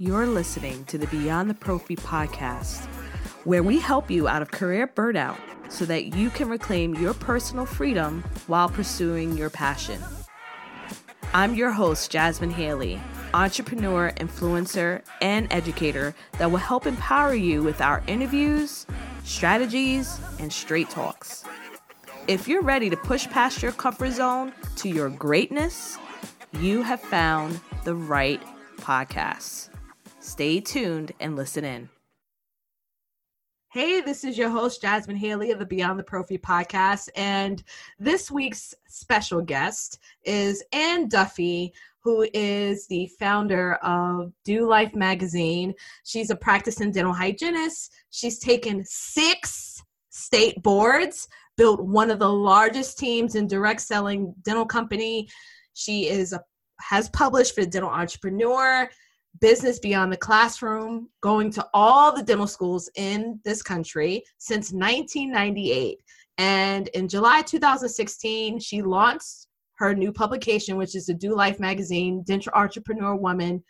You're listening to the Beyond the Prophy podcast, where we help you out of career burnout so that you can reclaim your personal freedom while pursuing your passion. I'm your host, Jasmine Haley, entrepreneur, influencer, and educator that will help empower you with our interviews, strategies, and straight talks. If you're ready to push past your comfort zone to your greatness, you have found the right podcast. Stay tuned and listen in. Hey, this is your host, Jasmine Haley of the Beyond the Prophy podcast. And this week's special guest is Ann Duffy, who is the founder of DEW Life magazine. She's a practicing dental hygienist. She's taken six state boards, built one of the largest teams in direct selling dental company. She is a has published for the Dental Entrepreneur business beyond the classroom, going to all the dental schools in this country since 1998. And in July 2016, she launched her new publication, which is the DEW Life magazine, Dental Entrepreneur Woman.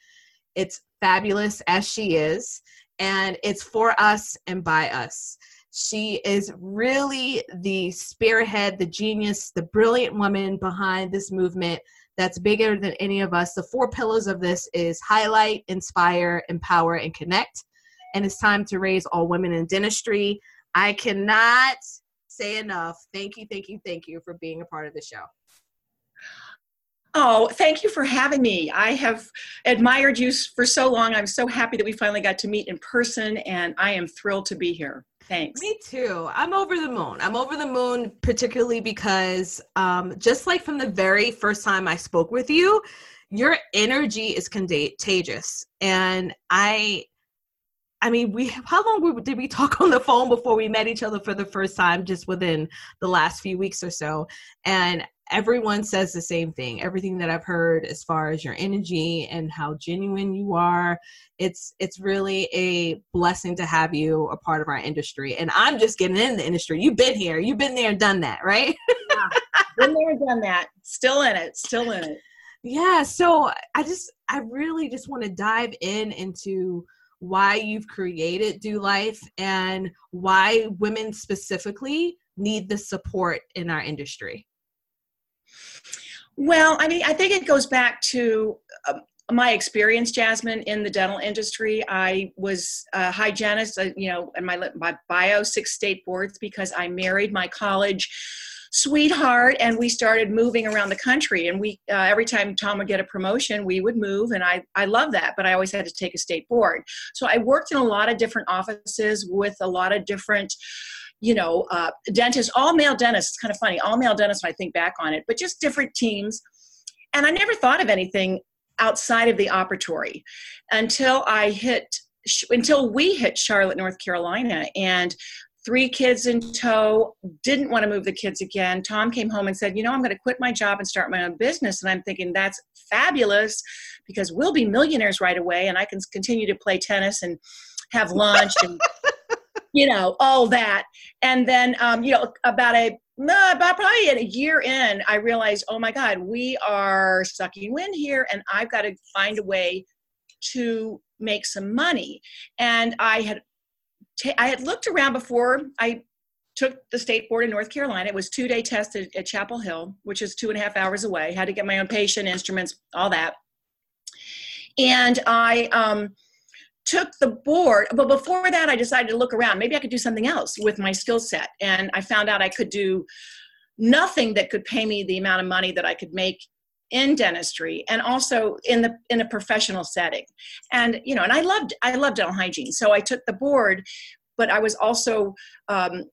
It's fabulous as she is, and it's for us and by us. She is really the spearhead, the genius, the brilliant woman behind this movement that's bigger than any of us. The four pillars of this is highlight, inspire, empower, and connect. And it's time to raise all women in dentistry. I cannot say enough. Thank you, thank you, thank you for being a part of the show. Oh, thank you for having me. I have admired you for so long. I'm so happy that we finally got to meet in person, and I am thrilled to be here. Thanks. Me too. I'm over the moon. I'm over the moon, particularly because um, just like from the very first time I spoke with you, your energy is contagious. And I, I mean, we how long did we talk on the phone before we met each other for the first time? Just within the last few weeks or so, and everyone says the same thing. Everything that i've heard as far as your energy and how genuine you are it's it's really a blessing to have you a part of our industry. And i'm just getting in the industry. You've been here. You've been there and done that right? Yeah, been there and done that. Still in it. Still in it. Yeah. So i just i really just want to dive in into why you've created DEW Life and why women specifically need the support in our industry well, I mean, I think it goes back to uh, my experience, Jasmine, in the dental industry. I was a hygienist, uh, you know, and my my bio six state boards because I married my college sweetheart and we started moving around the country and we uh, every time tom would get a promotion we would move and i i love that but i always had to take a state board so i worked in a lot of different offices with a lot of different you know, uh, dentists, all male dentists. It's kind of funny, all male dentists when I think back on it, but just different teams. And I never thought of anything outside of the operatory until I hit, until we hit Charlotte, North Carolina. And three kids in tow, didn't want to move the kids again. Tom came home and said, You know, I'm going to quit my job and start my own business. And I'm thinking, That's fabulous because we'll be millionaires right away and I can continue to play tennis and have lunch and you know, all that. And then, um, you know, about a about probably a year in, I realized, oh my God, we are sucking wind here, and I've got to find a way to make some money. And I had ta- I had looked around before I took the state board in North Carolina. It was two day test at, at Chapel Hill, which is two and a half hours away. Had to get my own patient instruments, all that. And I um, took the board but before that i decided to look around. Maybe i could do something else with my skill set. And i found out i could do nothing that could pay me the amount of money that i could make in dentistry and also in the in a professional setting. And you know and i loved i loved dental hygiene. So i took the board but i was also um,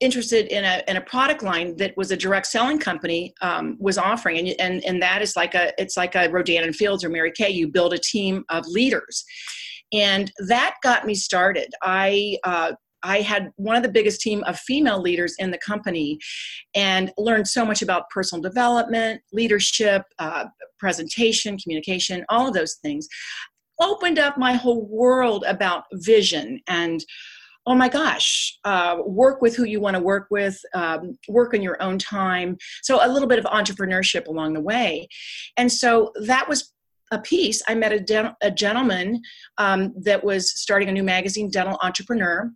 interested in a, in a product line that was a direct selling company um, was offering. And, and and that is like a it's like a rodan and fields or mary kay. You build a team of leaders and that got me started. I uh, I had one of the biggest team of female leaders in the company and learned so much about personal development, leadership, uh, presentation, communication, all of those things. Opened up my whole world about vision and oh my gosh, uh, work with who you want to work with, um, work in your own time. So a little bit of entrepreneurship along the way. And so that was a piece, I met a, a gentleman um, that was starting a new magazine, Dental Entrepreneur,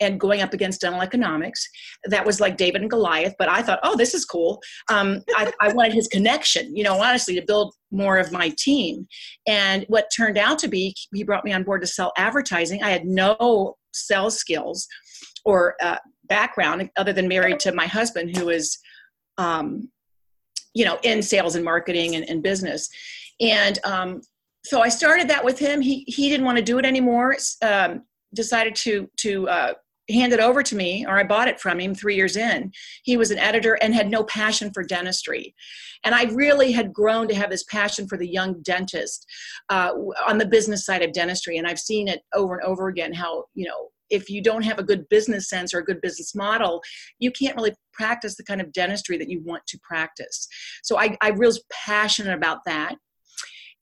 and going up against dental economics. That was like David and Goliath, but I thought, oh, this is cool. Um, I, I, wanted his connection, you know, honestly, to build more of my team. And what turned out to be, he brought me on board to sell advertising. I had no sales skills or uh, background other than married to my husband, who is, um, you know, in sales and marketing and, and business. And um, so I started that with him. He he didn't want to do it anymore. Um, decided to to uh, hand it over to me, or I bought it from him three years in. He was an editor and had no passion for dentistry. And I really had grown to have this passion for the young dentist uh, on the business side of dentistry. And I've seen it over and over again how, you know, if you don't have a good business sense or a good business model, you can't really practice the kind of dentistry that you want to practice. So I, I was passionate about that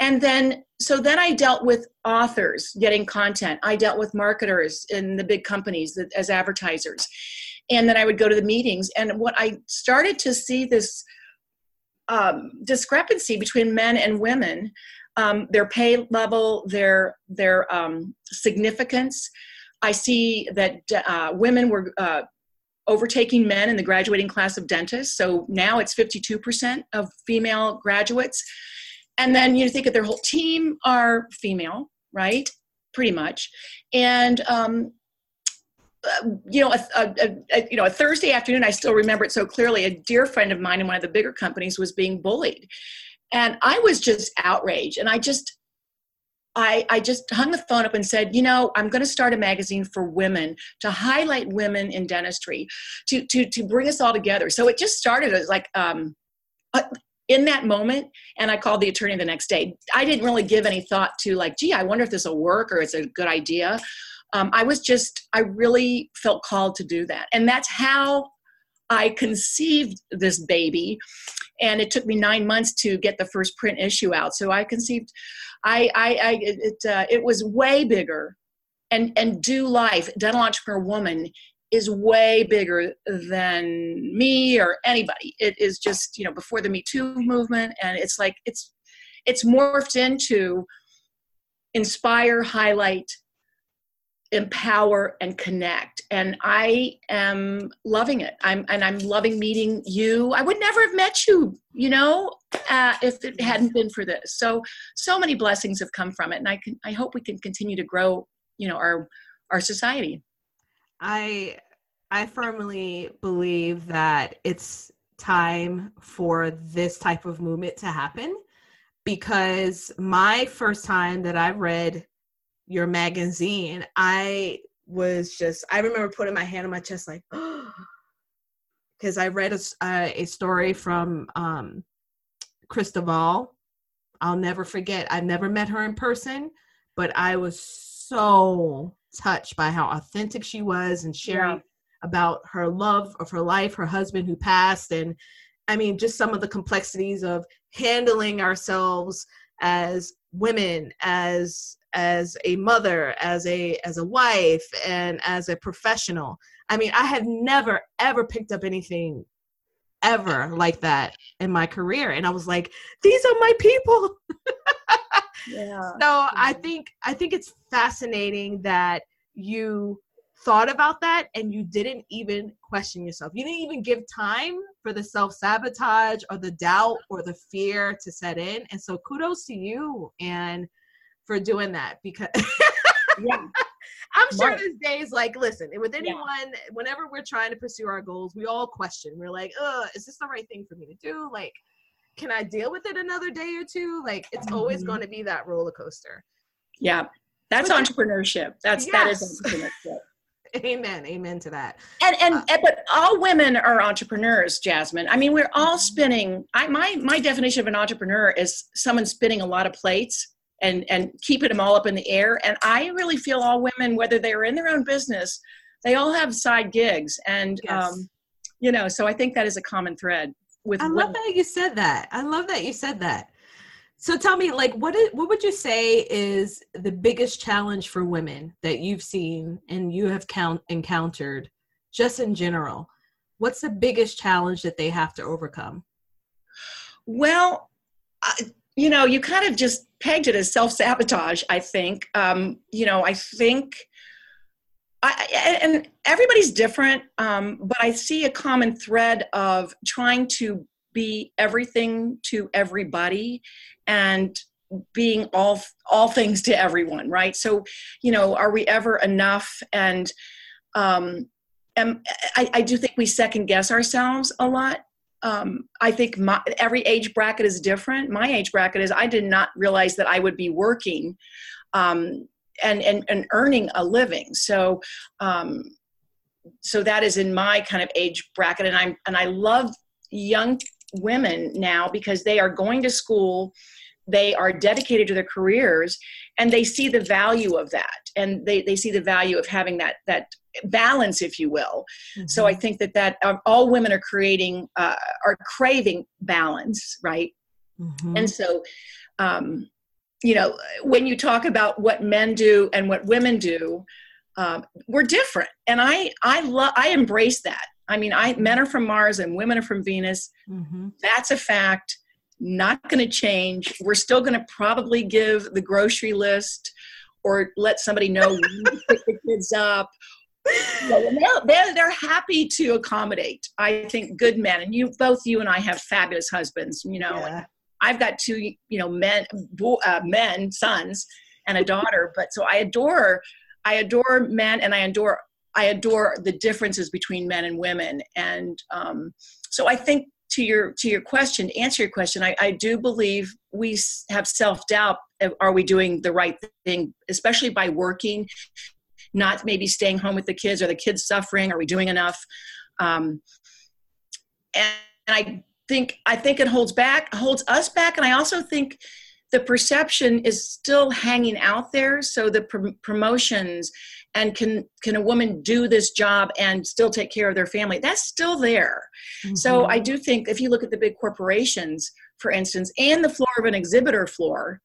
and then so then i dealt with authors getting content. I dealt with marketers in the big companies that, as advertisers. And then i would go to the meetings. And what i started to see this um, discrepancy between men and women um, their pay level their their um, significance. I see that uh, women were uh, overtaking men in the graduating class of dentists. So now it's 52% of female graduates and then you think of their whole team are female, right? Pretty much. And um, uh, you know, a, a, a, you know, a Thursday afternoon, I still remember it so clearly. A dear friend of mine in one of the bigger companies was being bullied, and I was just outraged. And I just, I, I just hung the phone up and said, you know, I'm going to start a magazine for women to highlight women in dentistry, to to to bring us all together. So it just started as like um, in that moment and i called the attorney the next day. I didn't really give any thought to like gee i wonder if this will work or it's a good idea. Um, i was just i really felt called to do that. And that's how i conceived this baby. And it took me nine months to get the first print issue out. So i conceived i i, I it, uh, it was way bigger and and DEW Life dental entrepreneur woman is way bigger than me or anybody. It is just, you know, before the Me Too movement, and it's like it's it's morphed into inspire, highlight, empower, and connect. And I am loving it. I'm and I'm loving meeting you. I would never have met you, you know, uh, if it hadn't been for this. So so many blessings have come from it, and I can I hope we can continue to grow, you know, our our society. I I firmly believe that it's time for this type of movement to happen because my first time that I read your magazine, I was just I remember putting my hand on my chest like because I read a, uh, a story from um, Chris Duvall. I'll never forget. I've never met her in person, but I was so touched by how authentic she was and sharing yeah. about her love of her life, her husband who passed, and I mean, just some of the complexities of handling ourselves as women, as as a mother, as a as a wife, and as a professional. I mean, I had never ever picked up anything ever like that in my career, and I was like, these are my people. yeah. So I think I think it's fascinating that you thought about that and you didn't even question yourself. You didn't even give time for the self sabotage or the doubt or the fear to set in. And so kudos to you and for doing that because yeah. I'm sure there's days like, listen, with anyone, yeah. whenever we're trying to pursue our goals, we all question. We're like, oh, is this the right thing for me to do? Like, can I deal with it another day or two? Like, it's mm-hmm. always going to be that roller coaster. Yeah. That's but entrepreneurship. That's yes. that is entrepreneurship. Amen. Amen to that. And and, uh, but all women are entrepreneurs, Jasmine. I mean, we're all spinning. I my my definition of an entrepreneur is someone spinning a lot of plates and and keeping them all up in the air. And I really feel all women, whether they're in their own business, they all have side gigs. And yes. um, you know, so I think that is a common thread with I love women. that you said that. I love that you said that. So tell me, like, what is, what would you say is the biggest challenge for women that you've seen and you have count, encountered, just in general? What's the biggest challenge that they have to overcome? Well, you know, you kind of just pegged it as self sabotage. I think. Um, you know, I think. I, and everybody's different, um, but I see a common thread of trying to be everything to everybody, and being all all things to everyone, right? So, you know, are we ever enough? And um, I, I do think we second guess ourselves a lot um, I think my, every age bracket is different. My age bracket is I did not realize that I would be working um, and, and, and earning a living. So, um, so that is in my kind of age bracket. And I'm, and I love young women now because they are going to school they are dedicated to their careers and they see the value of that and they, they see the value of having that that balance if you will mm-hmm. so i think that that um, all women are creating uh, are craving balance right mm-hmm. and so um, you know when you talk about what men do and what women do um, we're different. And i i love i embrace that. I mean i men are from mars and women are from venus. Mm-hmm. that's a fact. Not going to change. We're still going to probably give the grocery list or let somebody know when to pick the kids up. They're, they're happy to accommodate i think good men. And you both you and i have fabulous husbands you know yeah. I've got two you know men uh, men sons and a daughter but so i adore i adore men and i adore i adore the differences between men and women. And um, so i think to your to your question to answer your question I, I do believe we have self-doubt are we doing the right thing especially by working not maybe staying home with the kids Are the kids suffering are we doing enough? Um, and, and i think i think it holds back holds us back. And i also think the perception is still hanging out there. So the pr- promotions and can can a woman do this job and still take care of their family? That's still there. Mm-hmm. so i do think if you look at the big corporations for instance and the floor of an exhibitor floor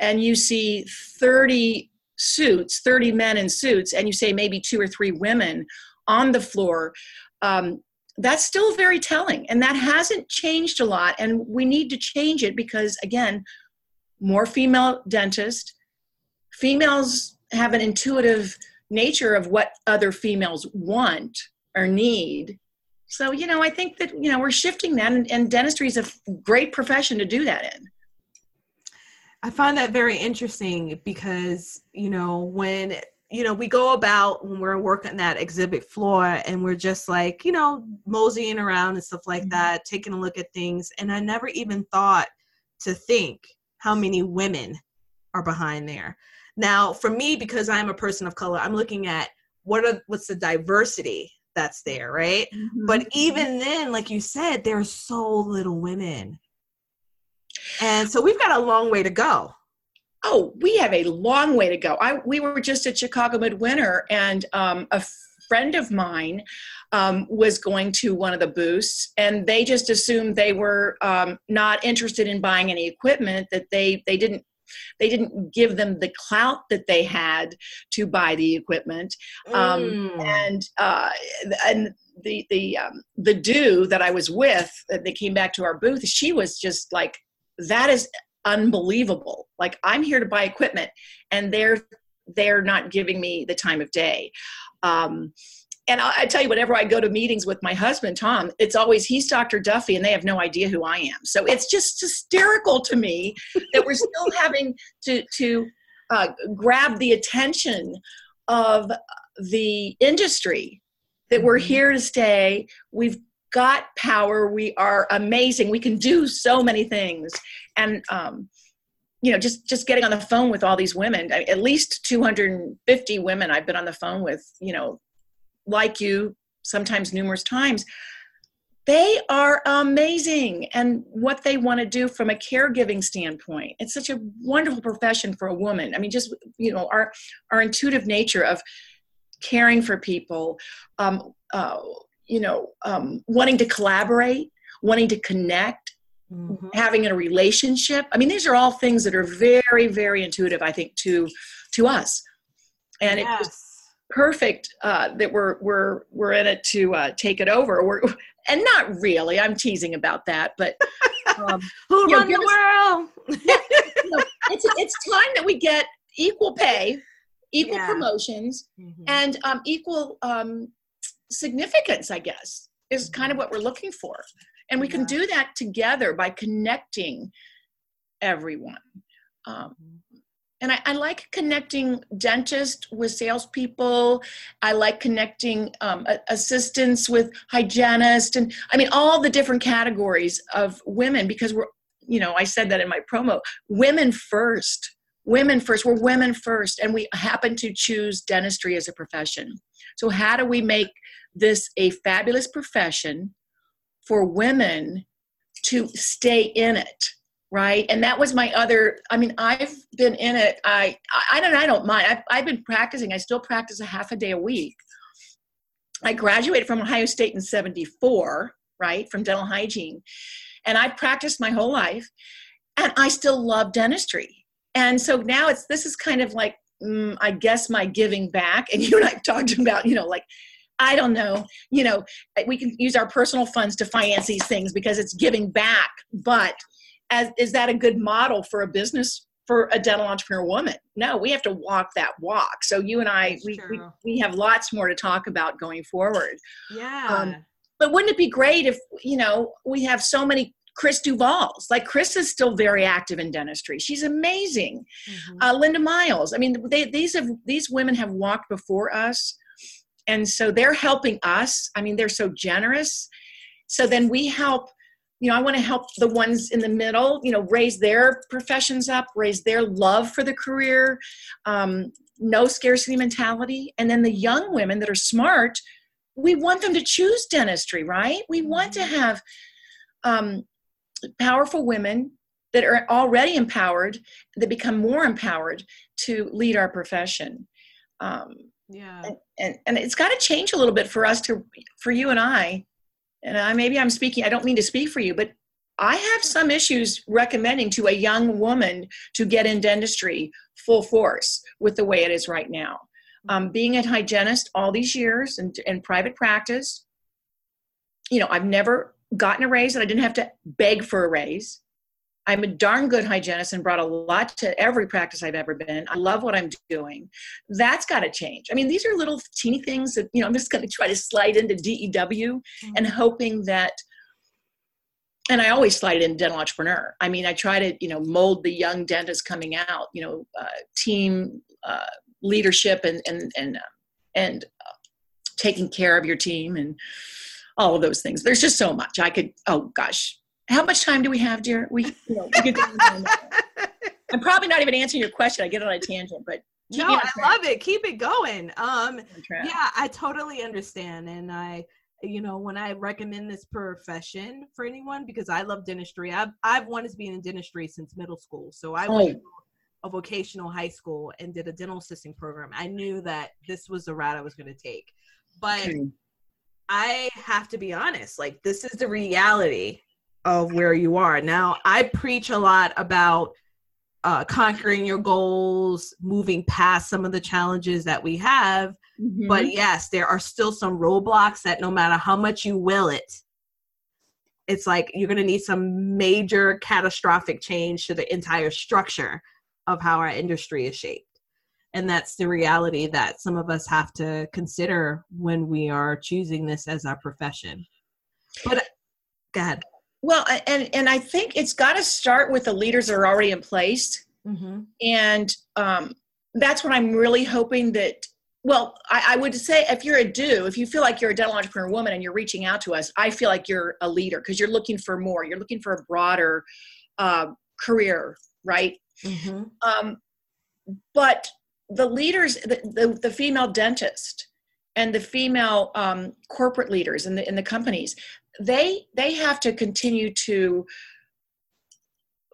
and you see 30 suits, 30 men in suits, and you say maybe two or three women on the floor, um, that's still very telling. And that hasn't changed a lot. And we need to change it because, again, more female dentists, females have an intuitive nature of what other females want or need. So, you know, I think that, you know, we're shifting that, and, and dentistry is a great profession to do that in. I find that very interesting because, you know, when you know, we go about when we're working that exhibit floor and we're just like, you know, moseying around and stuff like mm-hmm. that, taking a look at things. And I never even thought to think how many women are behind there. Now, for me, because I'm a person of color, I'm looking at what are what's the diversity that's there, right? Mm-hmm. But even then, like you said, there's so little women and so we've got a long way to go. Oh, we have a long way to go. I we were just at Chicago Midwinter, and um, a friend of mine um, was going to one of the booths, and they just assumed they were um, not interested in buying any equipment. That they they didn't they didn't give them the clout that they had to buy the equipment um, mm. and uh, and the the um, the do that I was with that they came back to our booth she was just like that is unbelievable. Like i'm here to buy equipment and they're they're not giving me the time of day. Um, and I, I, tell you whenever i go to meetings with my husband tom it's always he's dr duffy and they have no idea who i am. So it's just hysterical to me that we're still having to to uh, grab the attention of the industry that we're mm-hmm. here to stay. We've got power. We are amazing. We can do so many things. And, um, you know, just just getting on the phone with all these women, at least 250 women I've been on the phone with, you know, like you, sometimes numerous times. They are amazing and what they want to do from a caregiving standpoint. It's such a wonderful profession for a woman. I mean, just, you know, our, our intuitive nature of caring for people, um, uh, you know um, wanting to collaborate wanting to connect mm-hmm. having a relationship i mean these are all things that are very very intuitive i think to to us and yes. it's perfect uh, that we're we're we're in it to uh, take it over we're and not really i'm teasing about that but um, who run the us, world yeah, you know, it's, it's that we get equal pay, equal Yeah. promotions, Mhm. and um, equal um, significance, I guess, is kind of what we're looking for. And we can Yeah. do that together by connecting everyone. Um, and I, I like connecting dentists with salespeople. I like connecting um, assistants with hygienists, and I mean all the different categories of women because we're, you know, I said that in my promo. Women first, women first. We're women first, and we happen to choose dentistry as a profession. So how do we make this a fabulous profession for women to stay in it? right? And that was my other i mean i've been in it i i don't i don't mind. I've, I've been practicing. I still practice a half a day a week. I graduated from ohio state in 74 right from dental hygiene. And i practiced my whole life and i still love dentistry. And so now it's this is kind of like mm, i guess my giving back. And you and i've talked about you know like I don't know, you know, we can use our personal funds to finance these things because it's giving back. But as is that a good model for a business for a dental entrepreneur woman? No we have to walk that walk. So you and i we, we, we have lots more to talk about going forward. Yeah. um, but wouldn't it be great if you know we have so many chris duvall's like chris is still very active in dentistry. She's amazing. Mhm. uh, linda miles. I mean they, these have these women have walked before us and so they're helping us. I mean they're so generous. So then we help you know i want to help the ones in the middle you know raise their professions up raise their love for the career um, no scarcity mentality. And then the young women that are smart we want them to choose dentistry right? We want to have um, powerful women that are already empowered that become more empowered to lead our profession. Um, yeah. and, and and it's got to change a little bit for us to for you and i. And I, maybe i'm speaking i don't mean to speak for you but i have some issues recommending to a young woman to get in dentistry full force with the way it is right now. Um, being a hygienist all these years and in private practice you know i've never gotten a raise and i didn't have to beg for a raise I'm a darn good hygienist and brought a lot to every practice I've ever been. I love what I'm doing. That's got to change. I mean, these are little teeny things that, you know, I'm just going to try to slide into DEW and hoping that, and I always slide in dental entrepreneur. I mean, I try to, you know, mold the young dentists coming out, you know, uh, team uh, leadership and, and, and, uh, and uh, taking care of your team and all of those things. There's just so much I could, oh gosh, how much time do we have, dear? We, you know, we could go on and on. I'm probably not even answering your question. I get on a tangent, but no, I love it. Keep it going. Um, yeah, I totally understand, and I, you know, when I recommend this profession for anyone because I love dentistry. I've I've wanted to be in dentistry since middle school, so I Oh. went to a vocational high school and did a dental assisting program. I knew that this was the route I was going to take, but Okay. I have to be honest. Like this is the reality of where you are now. I preach a lot about uh, conquering your goals, moving past some of the challenges that we have. Mhm. But yes, there are still some roadblocks that no matter how much you will it, it's like you're going to need some major catastrophic change to the entire structure of how our industry is shaped. And that's the reality that some of us have to consider when we are choosing this as our profession. But go ahead. Well, and and I think it's got to start with the leaders that are already in place, Mm-hmm. and um, that's what I'm really hoping that. Well, I, I would say if you're a do, if you feel like you're a dental entrepreneur woman and you're reaching out to us, I feel like you're a leader because you're looking for more. You're looking for a broader uh, career, right? Mm-hmm. um, but the leaders the, the, the female dentist and the female um, corporate leaders in the in the companies they they have to continue to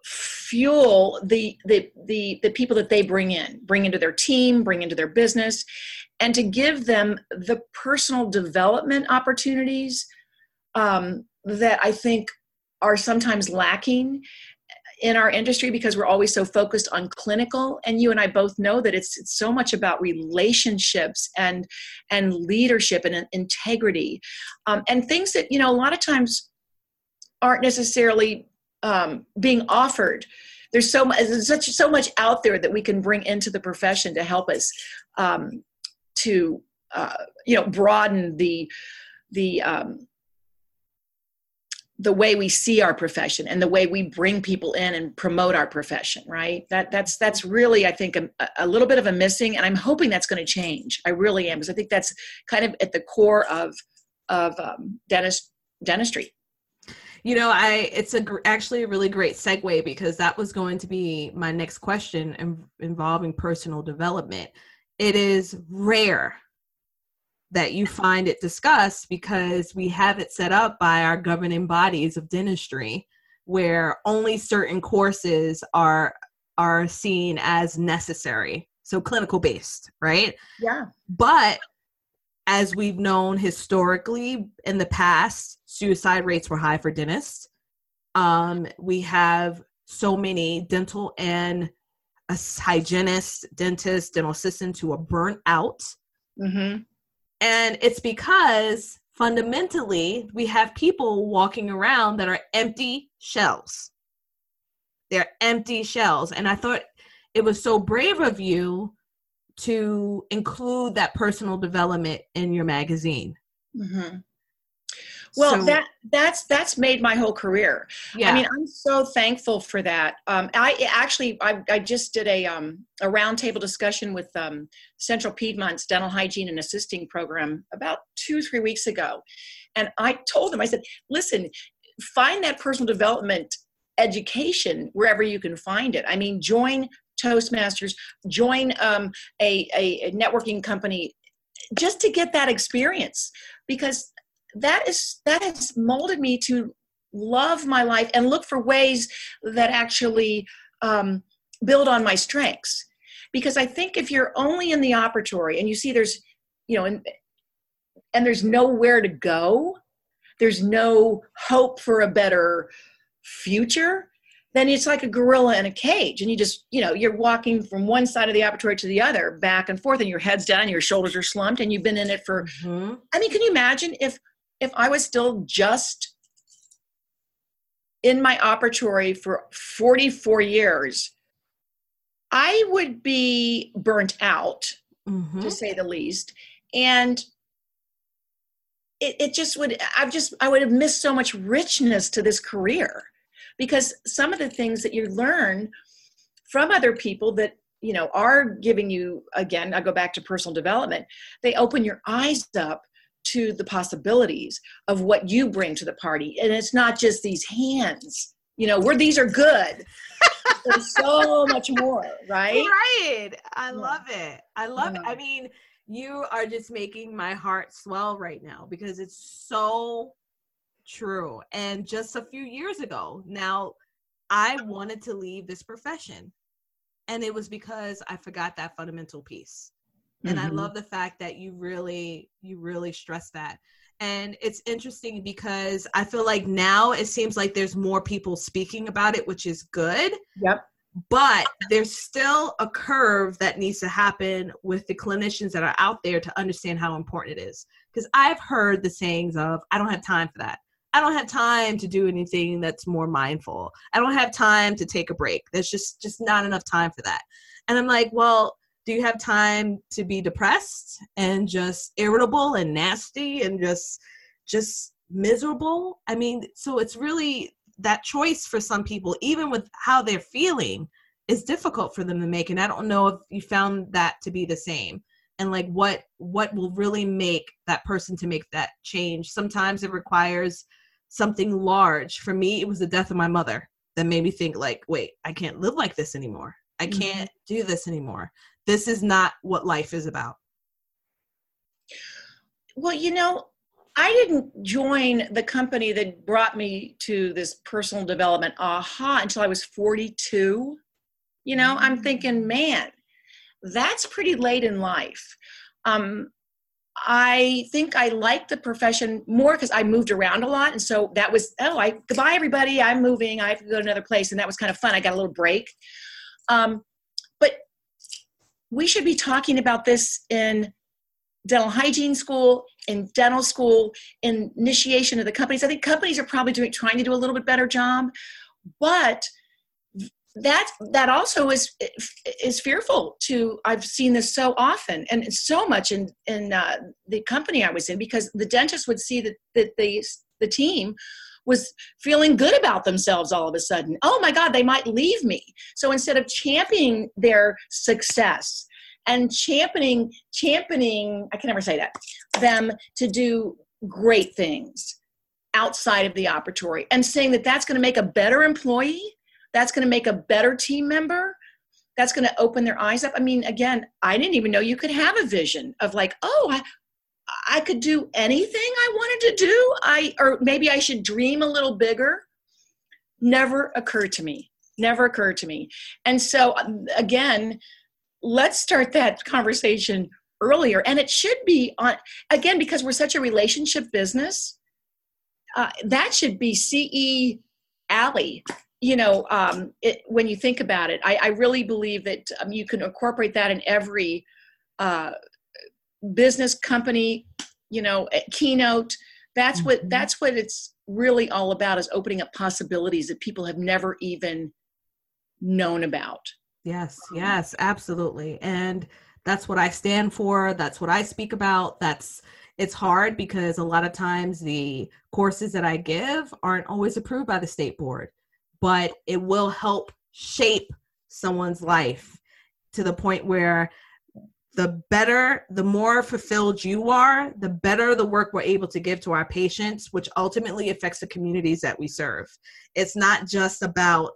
fuel the the the the people that they bring in bring into their team bring into their business and to give them the personal development opportunities um, that i think are sometimes lacking in our industry because we're always so focused on clinical. And you and I both know that it's, it's so much about relationships and and leadership and integrity. Um, and things that you know a lot of times aren't necessarily um, being offered. There's so much there's such so much out there that we can bring into the profession to help us um, to uh, you know broaden the the um, the way we see our profession and the way we bring people in and promote our profession right? That that's that's really i think a, a little bit of a missing and i'm hoping that's going to change. I really am because i think that's kind of at the core of of um, dentist dentistry. You know i it's a actually a really great segue because that was going to be my next question involving personal development. It is rare that you find it discussed because we have it set up by our governing bodies of dentistry where only certain courses are are seen as necessary so clinical based right? Yeah. But as we've known historically in the past suicide rates were high for dentists. Um, we have so many dental and hygienists dentists dental assistants who are burnt out. Mm-hmm. And it's because fundamentally we have people walking around that are empty shells. They're empty shells. And I thought it was so brave of you to include that personal development in your magazine. Mm-hmm. Well, so, that that's that's made my whole career. Yeah. I mean, I'm so thankful for that. Um, I actually I, I just did a um, a roundtable discussion with um, Central Piedmont's dental hygiene and assisting program about two three weeks ago, and I told them I said, listen, find that personal development education wherever you can find it. I mean, join Toastmasters, join um, a, a networking company just to get that experience because that is that has molded me to love my life and look for ways that actually um, build on my strengths because i think if you're only in the operatory and you see there's you know and, and there's nowhere to go there's no hope for a better future then it's like a gorilla in a cage and you just you know you're walking from one side of the operatory to the other back and forth and your head's down and your shoulders are slumped and you've been in it for mm-hmm. i mean can you imagine if if I was still just in my operatory for 44 years, I would be burnt out, mm-hmm. to say the least. And it, it just would, I've just, I would have missed so much richness to this career because some of the things that you learn from other people that you know are giving you again i go back to personal development they open your eyes up to the possibilities of what you bring to the party. And it's not just these hands you know where these are good. There's so much more right? Right. I love it. I love it. I mean you are just making my heart swell right now because it's so true. And just a few years ago now i wanted to leave this profession. And it was because i forgot that fundamental piece and mm-hmm. i love the fact that you really you really stress that. And it's interesting because i feel like now it seems like there's more people speaking about it which is good yep. but there's still a curve that needs to happen with the clinicians that are out there to understand how important it is. Because i've heard the sayings of i don't have time for that. I don't have time to do anything that's more mindful. I don't have time to take a break. There's just just not enough time for that. And i'm like well do you have time to be depressed and just irritable and nasty and just just miserable? I mean so it's really that choice for some people even with how they're feeling is difficult for them to make and i don't know if you found that to be the same. And like what what will really make that person to make that change? Sometimes it requires something large. For me it was the death of my mother that made me think like wait i can't live like this anymore. I mm-hmm. can't do this anymore this is not what life is about well you know i didn't join the company that brought me to this personal development aha until i was 42 you know i'm mm. thinking man that's pretty late in life um, I think I liked the profession more because I moved around a lot. And so that was, oh, I goodbye everybody. I'm moving. I have to go to another place. And that was kind of fun. I got a little break. Um, we should be talking about this in dental hygiene school, in dental school, in initiation of the companies. I think companies are probably doing trying to do a little bit better job, but that that also is is fearful to i've seen this so often and so much in in uh, the company i was in because the dentist would see that that the the team was feeling good about themselves all of a sudden. Oh my god they might leave me. So instead of championing their success and championing championing i can never say that them to do great things outside of the operatory and saying that that's going to make a better employee that's going to make a better team member that's going to open their eyes up. I mean again i didn't even know you could have a vision of like oh i could do anything i wanted to do. I or maybe i should dream a little bigger. Never occurred to me. Never occurred to me. And so again let's start that conversation earlier. And it should be on again because we're such a relationship business uh, that should be ce alley you know um, it, when you think about it I, I really believe that um, you can incorporate that in every uh, business company you know keynote. That's mm-hmm. what that's what it's really all about is opening up possibilities that people have never even known about. Yes yes absolutely. And that's what i stand for. That's what i speak about. That's it's hard because a lot of times the courses that i give aren't always approved by the state board but it will help shape someone's life to the point where the better, the more fulfilled you are, the better the work we're able to give to our patients, which ultimately affects the communities that we serve. It's not just about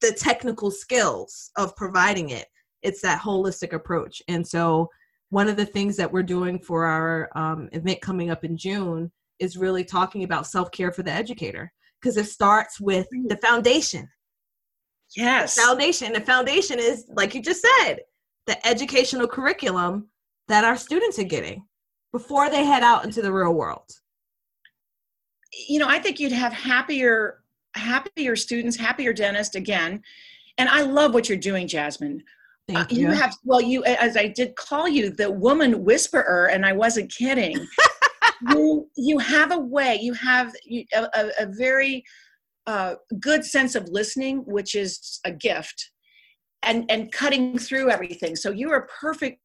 the technical skills of providing it, it's that holistic approach. And so, one of the things that we're doing for our um, event coming up in June is really talking about self care for the educator because it starts with the foundation. Yes. The foundation. The foundation is, like you just said, the educational curriculum that our students are getting before they head out into the real world. You know, I think you'd have happier, happier students, happier dentists again. And I love what you're doing, Jasmine. Thank uh, you. you have well, you as I did call you the woman whisperer, and I wasn't kidding. you you have a way you have a, a, a very uh, good sense of listening which is a gift and and cutting through everything. So you are perfectly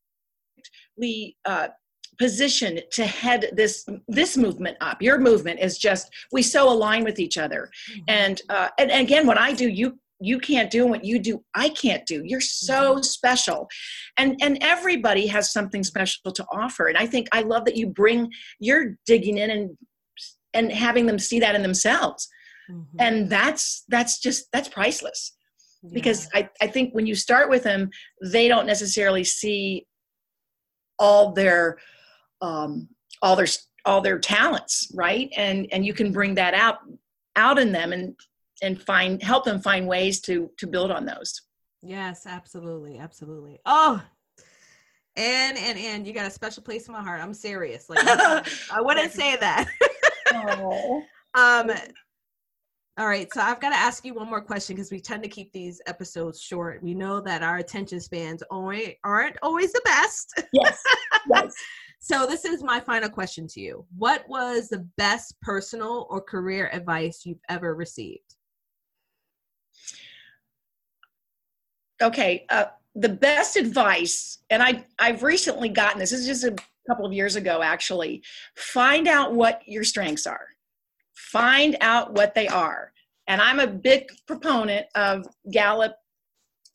uh, positioned to head this this movement up. Your movement is just we so align with each other. Mm-hmm. and uh, and, and again what i do you you can't do what you do i can't do. You're so mm-hmm. special. And and everybody has something special to offer. And i think i love that you bring you're digging in and and having them see that in themselves. Mm-hmm. and that's that's just that's priceless yeah. because I, I think when you start with them they don't necessarily see all their um all their all their talents right? And and you can bring that out out in them and and find help them find ways to to build on those. Yes absolutely absolutely. Oh and and and you got a special place in my heart. I'm serious. Like i wouldn't say that. Oh. um all right so i've got to ask you one more question because we tend to keep these episodes short we know that our attention spans only aren't always the best yes yes so this is my final question to you what was the best personal or career advice you've ever received okay, uh, the best advice, and I I've recently gotten this. This is just a couple of years ago, actually. Find out what your strengths are. Find out what they are. And I'm a big proponent of Gallup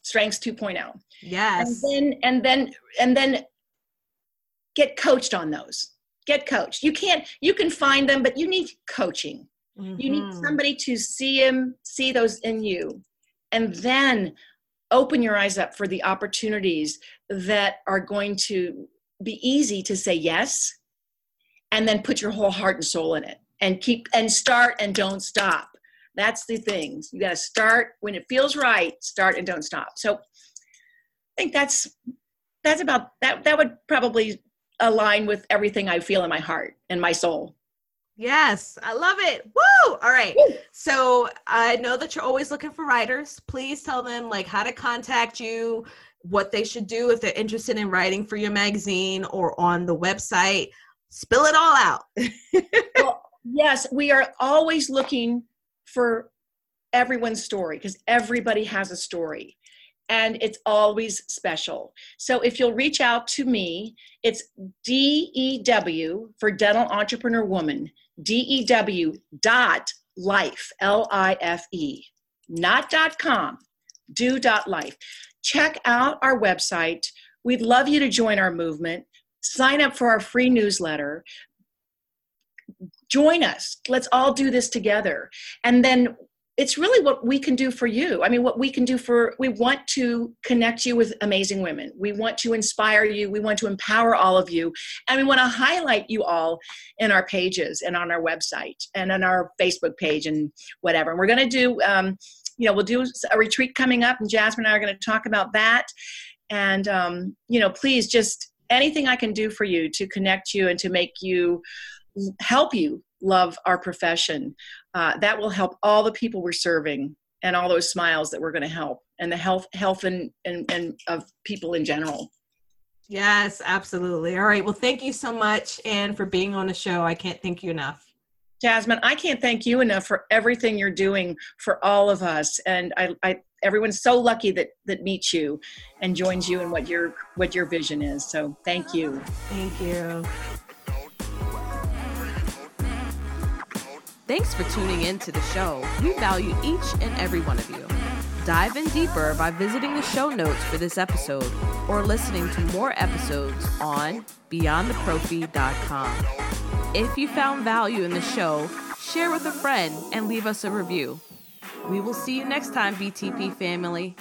Strengths 2.0. Yes. And then and then and then get coached on those. Get coached. You can't. You can find them, but you need coaching. Mm-hmm. You need mm-hmm. somebody to see him, see those in you, and then open your eyes up for the opportunities that are going to be easy to say yes and then put your whole heart and soul in it and keep and start and don't stop that's the things you got to start when it feels right start and don't stop so i think that's that's about that that would probably align with everything i feel in my heart and my soul Yes, I love it. Woo! All right. Woo! So I know that you're always looking for writers. Please tell them like how to contact you, what they should do if they're interested in writing for your magazine or on the website. Spill it all out. well, yes, we are always looking for everyone's story because everybody has a story and it's always special. So if you'll reach out to me, it's DEW for Dental Entrepreneur Woman, DEW dot life, L I F E, not dot com, DEW dot life. Check out our website. We'd love you to join our movement. Sign up for our free newsletter. Join us. Let's all do this together. And then it's really what we can do for you. I mean, what we can do for, we want to connect you with amazing women. We want to inspire you. We want to empower all of you. And we want to highlight you all in our pages and on our website and on our Facebook page and whatever. And we're going to do, um, you know, we'll do a retreat coming up, and Jasmine and I are going to talk about that. And, um, you know, please just anything I can do for you to connect you and to make you help you love our profession. Uh, that will help all the people we're serving and all those smiles that we're going to help and the health health and, and, and of people in general. Yes, absolutely. All right. Well, thank you so much, and for being on the show. I can't thank you enough. Jasmine, I can't thank you enough for everything you're doing for all of us. And I, I everyone's so lucky that that meets you and joins you in what your what your vision is. So thank you. Thank you. Thanks for tuning in to the show. We value each and every one of you. Dive in deeper by visiting the show notes for this episode or listening to more episodes on beyondtheprophy.com. If you found value in the show, share with a friend and leave us a review. We will see you next time, BTP family.